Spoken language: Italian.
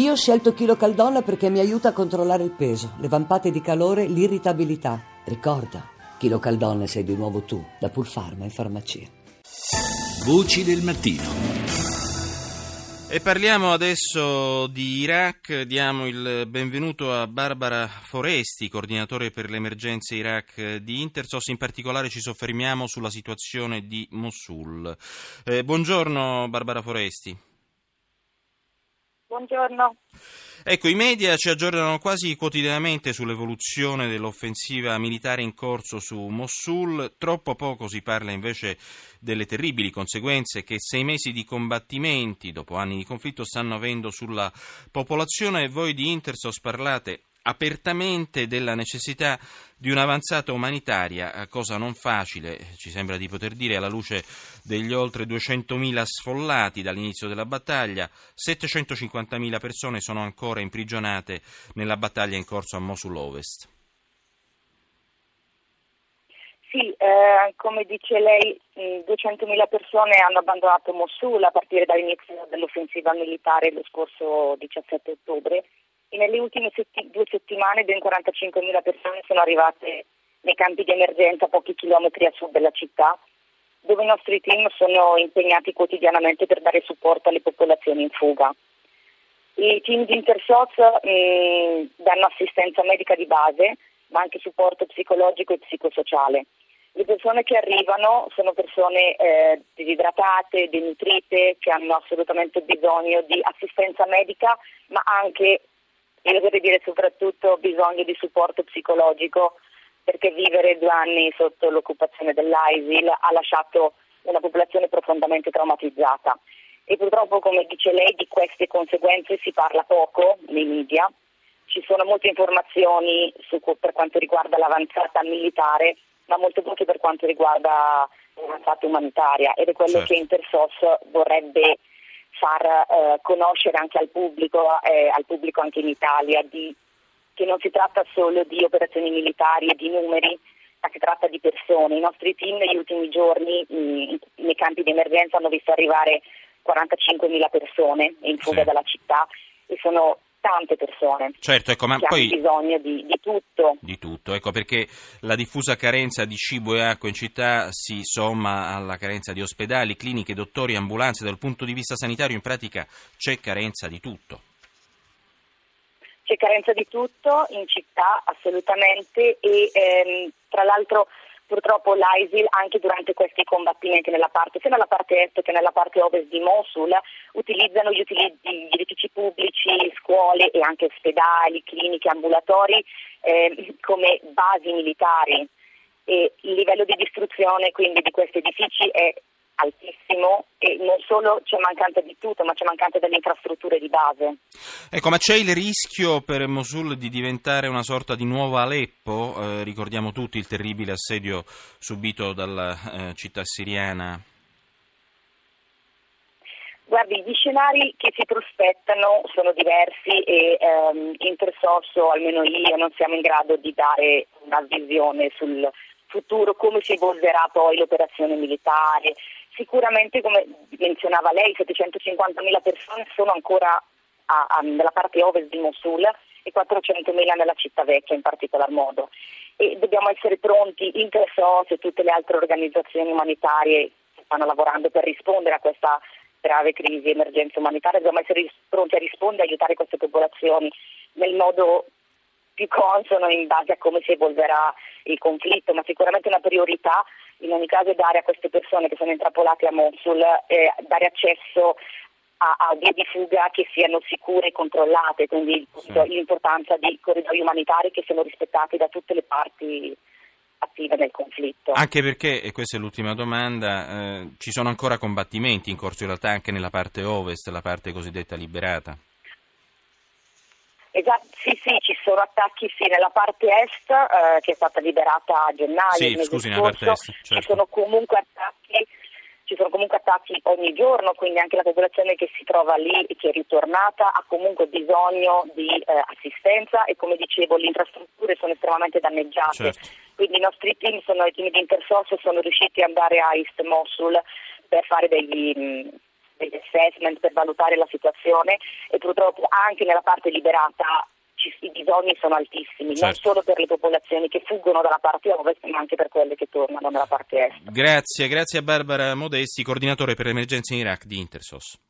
Io ho scelto Chilo Caldonna perché mi aiuta a controllare il peso, le vampate di calore, l'irritabilità. Ricorda, Chilo Caldonna sei di nuovo tu, da Pulfarma in farmacia. Voci del mattino. E parliamo adesso di Iraq, diamo il benvenuto a Barbara Foresti, coordinatore per le emergenze Iraq di Intersos, in particolare ci soffermiamo sulla situazione di Mosul. Eh, buongiorno Barbara Foresti. Buongiorno. Ecco, i media ci aggiornano quasi quotidianamente sull'evoluzione dell'offensiva militare in corso su Mosul, troppo poco si parla invece delle terribili conseguenze che sei mesi di combattimenti dopo anni di conflitto stanno avendo sulla popolazione e voi di Intersos parlate apertamente della necessità di un'avanzata umanitaria, eh, cosa non facile, ci sembra di poter dire, alla luce degli oltre 200.000 sfollati dall'inizio della battaglia, 750.000 persone sono ancora imprigionate nella battaglia in corso a Mosul Ovest. Sì, eh, come dice lei, 200.000 persone hanno abbandonato Mosul a partire dall'inizio dell'offensiva militare lo scorso 17 ottobre e nelle ultime setti- due settimane ben 45.000 persone sono arrivate nei campi di emergenza a pochi chilometri a sud della città, dove i nostri team sono impegnati quotidianamente per dare supporto alle popolazioni in fuga. I team di Intersoz mh, danno assistenza medica di base, ma anche supporto psicologico e psicosociale. Le persone che arrivano sono persone eh, disidratate, denutrite, che hanno assolutamente bisogno di assistenza medica, ma anche io vorrei dire soprattutto bisogno di supporto psicologico perché vivere due anni sotto l'occupazione dell'ISIL ha lasciato una popolazione profondamente traumatizzata. E purtroppo come dice lei di queste conseguenze si parla poco nei media, ci sono molte informazioni su, per quanto riguarda l'avanzata militare ma molto poche per quanto riguarda l'avanzata umanitaria. Ed è quello certo. che Intersos vorrebbe far eh, conoscere anche al pubblico, eh, al pubblico anche in Italia, di, che non si tratta solo di operazioni militari e di numeri, ma si tratta di persone. I nostri team negli ultimi giorni mh, nei campi di emergenza hanno visto arrivare 45.000 persone in fuga sì. dalla città e sono tante persone certo, ecco, ma che poi... hanno bisogno di, di, tutto. Di tutto, ecco perché la diffusa carenza di cibo e acqua in città si somma alla carenza di ospedali, cliniche, dottori, ambulanze. Dal punto di vista sanitario in pratica c'è carenza di tutto. C'è carenza di tutto in città assolutamente e ehm, tra l'altro purtroppo l'ISIL anche durante questi combattimenti nella parte, sia nella parte est che nella parte ovest di Mosul utilizzano gli, gli edifici pubblici, scuole e anche ospedali, cliniche, ambulatori eh, come basi militari. E il livello di distruzione quindi di questi edifici è altissimo e non solo c'è mancanza di tutto, ma c'è mancanza delle infrastrutture di base. Ecco, ma c'è il rischio per Mosul di diventare una sorta di nuovo Aleppo? Eh, ricordiamo tutti il terribile assedio subito dalla eh, città siriana. Guardi, gli scenari che si prospettano sono diversi e ehm, Intersosso, almeno io, non siamo in grado di dare una visione sul futuro, come si evolverà poi l'operazione militare. Sicuramente, come menzionava lei, 750.000 persone sono ancora a, a, nella parte ovest di Mosul e 400.000 nella città vecchia in particolar modo. E dobbiamo essere pronti, Intersos e tutte le altre organizzazioni umanitarie che stanno lavorando per rispondere a questa grave crisi, emergenza umanitaria, dobbiamo essere pronti a rispondere e aiutare queste popolazioni nel modo più consono in base a come si evolverà il conflitto, ma sicuramente una priorità in ogni caso è dare a queste persone che sono intrappolate a Mosul, eh, dare accesso a, a, vie di fuga che siano sicure e controllate, quindi sì. l'importanza di corridoi umanitari che siano rispettati da tutte le parti attive nel conflitto. Anche perché, e questa è l'ultima domanda, eh, ci sono ancora combattimenti in corso in realtà anche nella parte ovest, la parte cosiddetta liberata. Esatto, sì, sì, ci sono attacchi sì, nella parte est eh, che è stata liberata a gennaio. Sì, scusi, nella parte est. Certo. Ci sono comunque attacchi ci sono comunque attacchi ogni giorno, quindi anche la popolazione che si trova lì e che è ritornata ha comunque bisogno di eh, assistenza e come dicevo le infrastrutture sono estremamente danneggiate. Certo. Quindi i nostri team, sono, i team di Intersource sono riusciti ad andare a East Mosul per fare degli, degli assessment per valutare la situazione e purtroppo anche nella parte liberata i bisogni sono altissimi, certo. non solo per le popolazioni che fuggono dalla parte ovest, ma anche per quelle che tornano dalla parte est. Grazie, grazie a Barbara Modesti, coordinatore per l'emergenza in Iraq di Intersos.